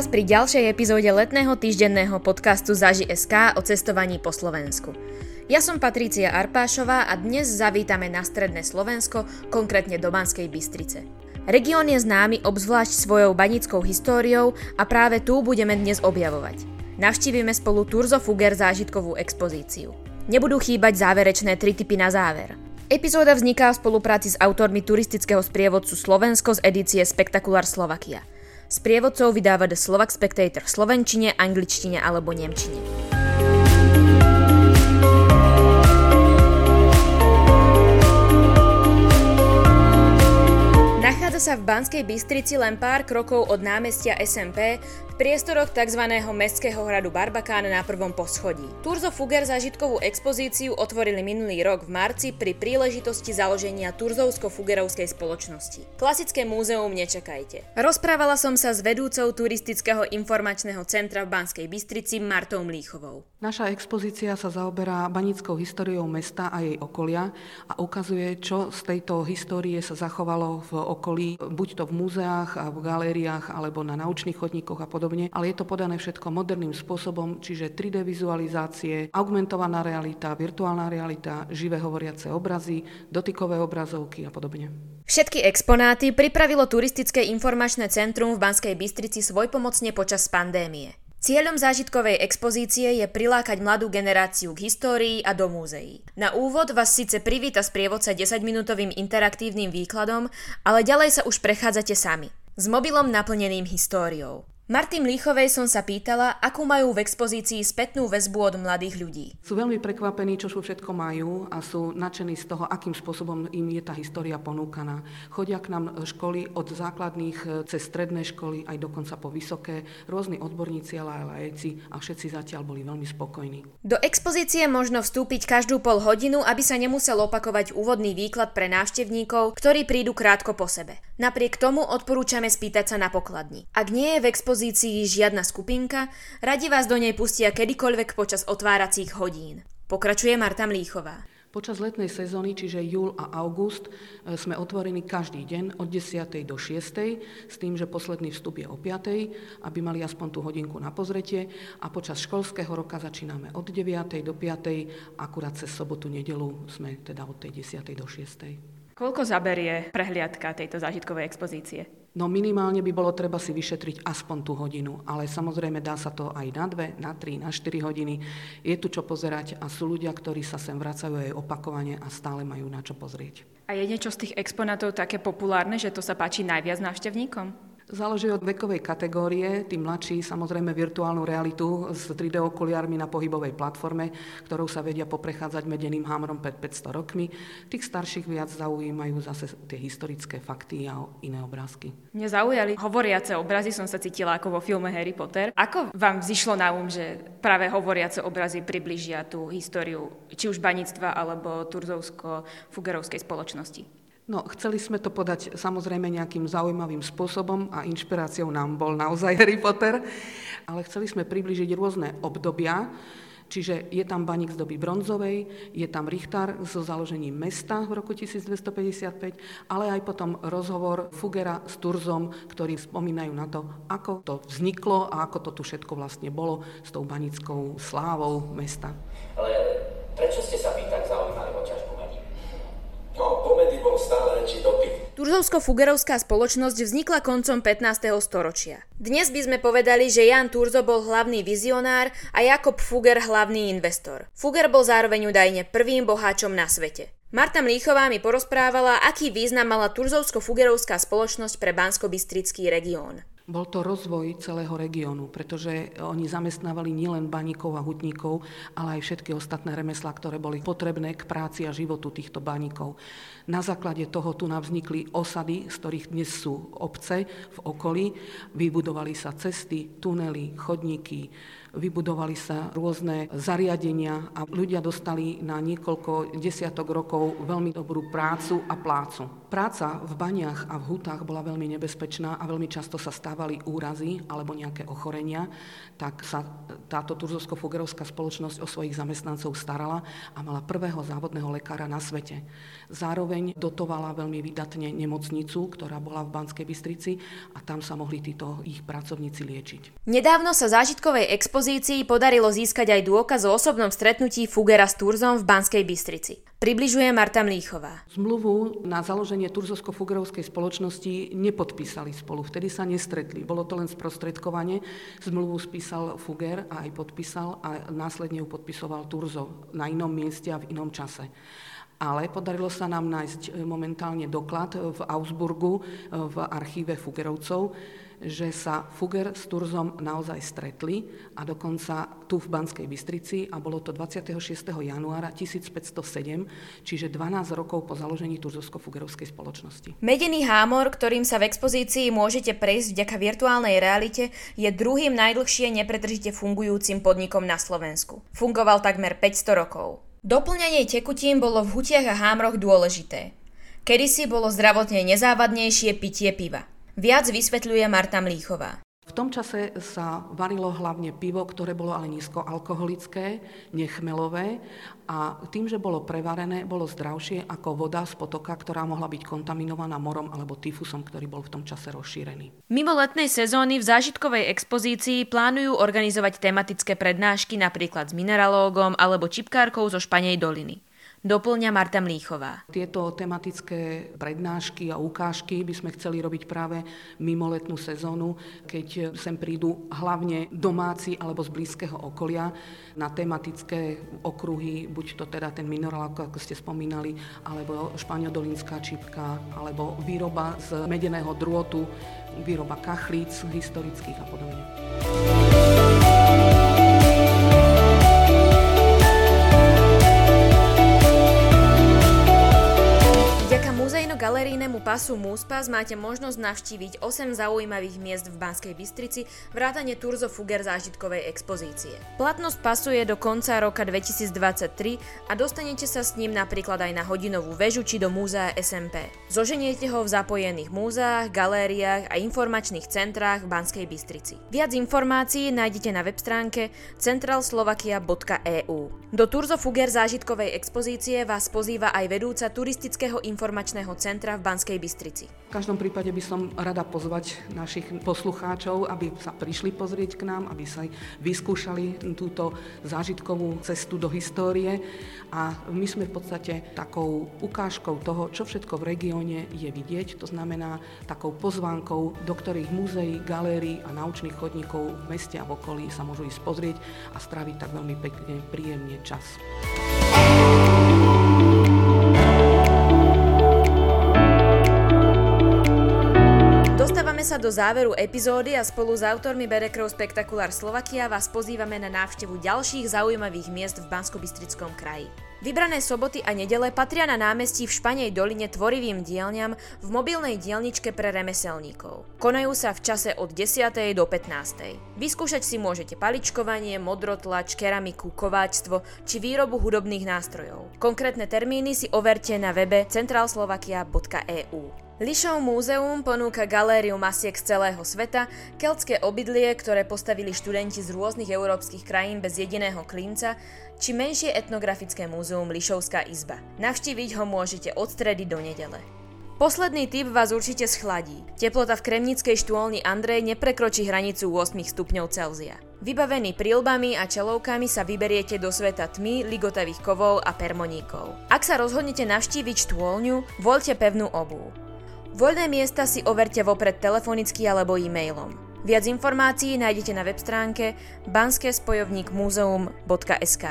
vás pri ďalšej epizóde letného týždenného podcastu Zaži.sk o cestovaní po Slovensku. Ja som Patrícia Arpášová a dnes zavítame na stredné Slovensko, konkrétne do Banskej Bystrice. Región je známy obzvlášť svojou banickou históriou a práve tu budeme dnes objavovať. Navštívime spolu Turzo Fuger zážitkovú expozíciu. Nebudú chýbať záverečné tri typy na záver. Epizóda vzniká v spolupráci s autormi turistického sprievodcu Slovensko z edície Spektakulár Slovakia – Sprievodcov vydáva The Slovak Spectator v slovenčine, angličtine alebo nemčine. Nachádza sa v Banskej Bystrici len pár krokov od námestia SMP priestoroch tzv. mestského hradu Barbakán na prvom poschodí. Turzo Fuger zážitkovú expozíciu otvorili minulý rok v marci pri príležitosti založenia Turzovsko-Fugerovskej spoločnosti. Klasické múzeum nečakajte. Rozprávala som sa s vedúcou turistického informačného centra v Banskej Bystrici Martou Mlíchovou. Naša expozícia sa zaoberá banickou históriou mesta a jej okolia a ukazuje, čo z tejto histórie sa zachovalo v okolí, buď to v múzeách a v galériách alebo na naučných chodníkoch a podobne podobne, ale je to podané všetko moderným spôsobom, čiže 3D vizualizácie, augmentovaná realita, virtuálna realita, živé hovoriace obrazy, dotykové obrazovky a podobne. Všetky exponáty pripravilo Turistické informačné centrum v Banskej Bystrici svojpomocne počas pandémie. Cieľom zážitkovej expozície je prilákať mladú generáciu k histórii a do múzeí. Na úvod vás síce privíta sprievodca 10-minútovým interaktívnym výkladom, ale ďalej sa už prechádzate sami. S mobilom naplneným históriou. Marty Mlíchovej som sa pýtala, akú majú v expozícii spätnú väzbu od mladých ľudí. Sú veľmi prekvapení, čo všetko majú a sú nadšení z toho, akým spôsobom im je tá história ponúkaná. Chodia k nám školy od základných e, cez stredné školy aj dokonca po vysoké, rôzni odborníci, ale aj lajeci a všetci zatiaľ boli veľmi spokojní. Do expozície možno vstúpiť každú pol hodinu, aby sa nemusel opakovať úvodný výklad pre návštevníkov, ktorí prídu krátko po sebe. Napriek tomu odporúčame spýtať sa na pokladni. Ak nie je v expozícii dispozícii žiadna skupinka, radi vás do nej pustia kedykoľvek počas otváracích hodín. Pokračuje Marta Mlíchová. Počas letnej sezóny, čiže júl a august, e, sme otvorení každý deň od 10. do 6. s tým, že posledný vstup je o 5. aby mali aspoň tú hodinku na pozretie a počas školského roka začíname od 9. do 5. akurát cez sobotu, nedelu sme teda od tej 10. do 6. Koľko zaberie prehliadka tejto zážitkovej expozície? No minimálne by bolo treba si vyšetriť aspoň tú hodinu, ale samozrejme dá sa to aj na dve, na tri, na štyri hodiny. Je tu čo pozerať a sú ľudia, ktorí sa sem vracajú aj opakovane a stále majú na čo pozrieť. A je niečo z tých exponátov také populárne, že to sa páči najviac návštevníkom? Záleží od vekovej kategórie. Tí mladší samozrejme virtuálnu realitu s 3D okuliármi na pohybovej platforme, ktorou sa vedia poprechádzať medeným hámrom pred 500 rokmi. Tých starších viac zaujímajú zase tie historické fakty a iné obrázky. Mne zaujali hovoriace obrazy, som sa cítila ako vo filme Harry Potter. Ako vám zišlo na um, že práve hovoriace obrazy približia tú históriu či už baníctva alebo turzovsko-fugerovskej spoločnosti? No, chceli sme to podať samozrejme nejakým zaujímavým spôsobom a inšpiráciou nám bol naozaj Harry Potter, ale chceli sme približiť rôzne obdobia, Čiže je tam baník z doby bronzovej, je tam Richtár so založením mesta v roku 1255, ale aj potom rozhovor Fugera s Turzom, ktorí spomínajú na to, ako to vzniklo a ako to tu všetko vlastne bolo s tou banickou slávou mesta. Ale prečo ste sa vy tak zaujímali o ťažbu medí? No, po medi bol stále väčší dopyt. Turzovsko-fugerovská spoločnosť vznikla koncom 15. storočia. Dnes by sme povedali, že Jan Turzo bol hlavný vizionár a Jakob Fuger hlavný investor. Fuger bol zároveň údajne prvým boháčom na svete. Marta Mlíchová mi porozprávala, aký význam mala Turzovsko-fugerovská spoločnosť pre Bansko-Bystrický región. Bol to rozvoj celého regiónu, pretože oni zamestnávali nielen baníkov a hutníkov, ale aj všetky ostatné remeslá, ktoré boli potrebné k práci a životu týchto baníkov. Na základe toho tu vznikli osady, z ktorých dnes sú obce v okolí. Vybudovali sa cesty, tunely, chodníky, vybudovali sa rôzne zariadenia a ľudia dostali na niekoľko desiatok rokov veľmi dobrú prácu a plácu. Práca v baniach a v hutách bola veľmi nebezpečná a veľmi často sa stávali úrazy alebo nejaké ochorenia, tak sa táto Turzovsko-Fugerovská spoločnosť o svojich zamestnancov starala a mala prvého závodného lekára na svete. Zároveň dotovala veľmi vydatne nemocnicu, ktorá bola v Banskej Bystrici a tam sa mohli títo ich pracovníci liečiť. Nedávno sa zážitkovej expozícii podarilo získať aj dôkaz o osobnom stretnutí Fugera s Turzom v Banskej Bystrici. Približuje Marta Mlíchová. Zmluvu na založenie Turzovsko-Fugerovskej spoločnosti nepodpísali spolu, vtedy sa nestretli. Bolo to len sprostredkovanie. Zmluvu spísal Fuger a aj podpísal a následne ju podpisoval Turzo na inom mieste a v inom čase. Ale podarilo sa nám nájsť momentálne doklad v Augsburgu v archíve Fugerovcov, že sa Fugger s Turzom naozaj stretli a dokonca tu v Banskej Bystrici a bolo to 26. januára 1507, čiže 12 rokov po založení Turzovsko-Fugerovskej spoločnosti. Medený hámor, ktorým sa v expozícii môžete prejsť vďaka virtuálnej realite, je druhým najdlhšie nepretržite fungujúcim podnikom na Slovensku. Fungoval takmer 500 rokov. Doplňanie tekutín bolo v hutiach a hámroch dôležité. Kedysi bolo zdravotne nezávadnejšie pitie piva. Viac vysvetľuje Marta Mlíchová. V tom čase sa varilo hlavne pivo, ktoré bolo ale nízkoalkoholické, nechmelové a tým, že bolo prevarené, bolo zdravšie ako voda z potoka, ktorá mohla byť kontaminovaná morom alebo tyfusom, ktorý bol v tom čase rozšírený. Mimo letnej sezóny v zážitkovej expozícii plánujú organizovať tematické prednášky napríklad s mineralógom alebo čipkárkou zo Španej doliny doplňa Marta Mlíchová. Tieto tematické prednášky a ukážky by sme chceli robiť práve mimo letnú sezónu, keď sem prídu hlavne domáci alebo z blízkeho okolia na tematické okruhy, buď to teda ten minerál, ako ste spomínali, alebo španiodolinská čipka, alebo výroba z medeného drôtu, výroba kachlíc historických a podobne. Galerijnému pasu Múspas máte možnosť navštíviť 8 zaujímavých miest v Banskej Bystrici, vrátane Turzo Fuger zážitkovej expozície. Platnosť pasu je do konca roka 2023 a dostanete sa s ním napríklad aj na hodinovú väžu či do múzea SMP. Zoženiete ho v zapojených múzeách, galériách a informačných centrách v Banskej Bystrici. Viac informácií nájdete na web stránke centralslovakia.eu. Do Turzo Fuger zážitkovej expozície vás pozýva aj vedúca turistického informačného centra centra v Banskej Bystrici. V každom prípade by som rada pozvať našich poslucháčov, aby sa prišli pozrieť k nám, aby sa vyskúšali túto zážitkovú cestu do histórie a my sme v podstate takou ukážkou toho, čo všetko v regióne je vidieť, to znamená takou pozvánkou, do ktorých múzeí, galérií a naučných chodníkov v meste a v okolí sa môžu ísť pozrieť a stráviť tak veľmi pekne, príjemne čas. Dostávame sa do záveru epizódy a spolu s autormi Berekrov Spektakulár Slovakia vás pozývame na návštevu ďalších zaujímavých miest v bansko kraji. Vybrané soboty a nedele patria na námestí v Španej doline tvorivým dielňam v mobilnej dielničke pre remeselníkov. Konajú sa v čase od 10. do 15. Vyskúšať si môžete paličkovanie, modrotlač, keramiku, kováčstvo či výrobu hudobných nástrojov. Konkrétne termíny si overte na webe centralslovakia.eu. Lišov múzeum ponúka galériu masiek z celého sveta, keltské obydlie, ktoré postavili študenti z rôznych európskych krajín bez jediného klinca, či menšie etnografické múzeum Lišovská izba. Navštíviť ho môžete od stredy do nedele. Posledný typ vás určite schladí. Teplota v kremnickej štôlni Andrej neprekročí hranicu 8 stupňov Celzia. Vybavený prílbami a čelovkami sa vyberiete do sveta tmy, ligotavých kovov a permoníkov. Ak sa rozhodnete navštíviť štôlňu, voľte pevnú obu. Voľné miesta si overte vopred telefonicky alebo e-mailom. Viac informácií nájdete na web stránke banskespojovníkmuzeum.sk.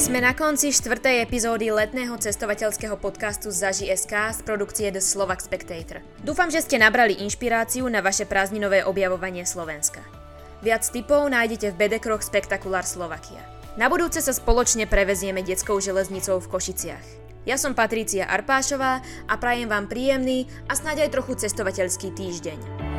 Sme na konci štvrtej epizódy letného cestovateľského podcastu Zaži.sk z produkcie The Slovak Spectator. Dúfam, že ste nabrali inšpiráciu na vaše prázdninové objavovanie Slovenska. Viac tipov nájdete v bedekroch Spektakulár Slovakia. Na budúce sa spoločne prevezieme detskou železnicou v Košiciach. Ja som Patrícia Arpášová a prajem vám príjemný a snáď aj trochu cestovateľský týždeň.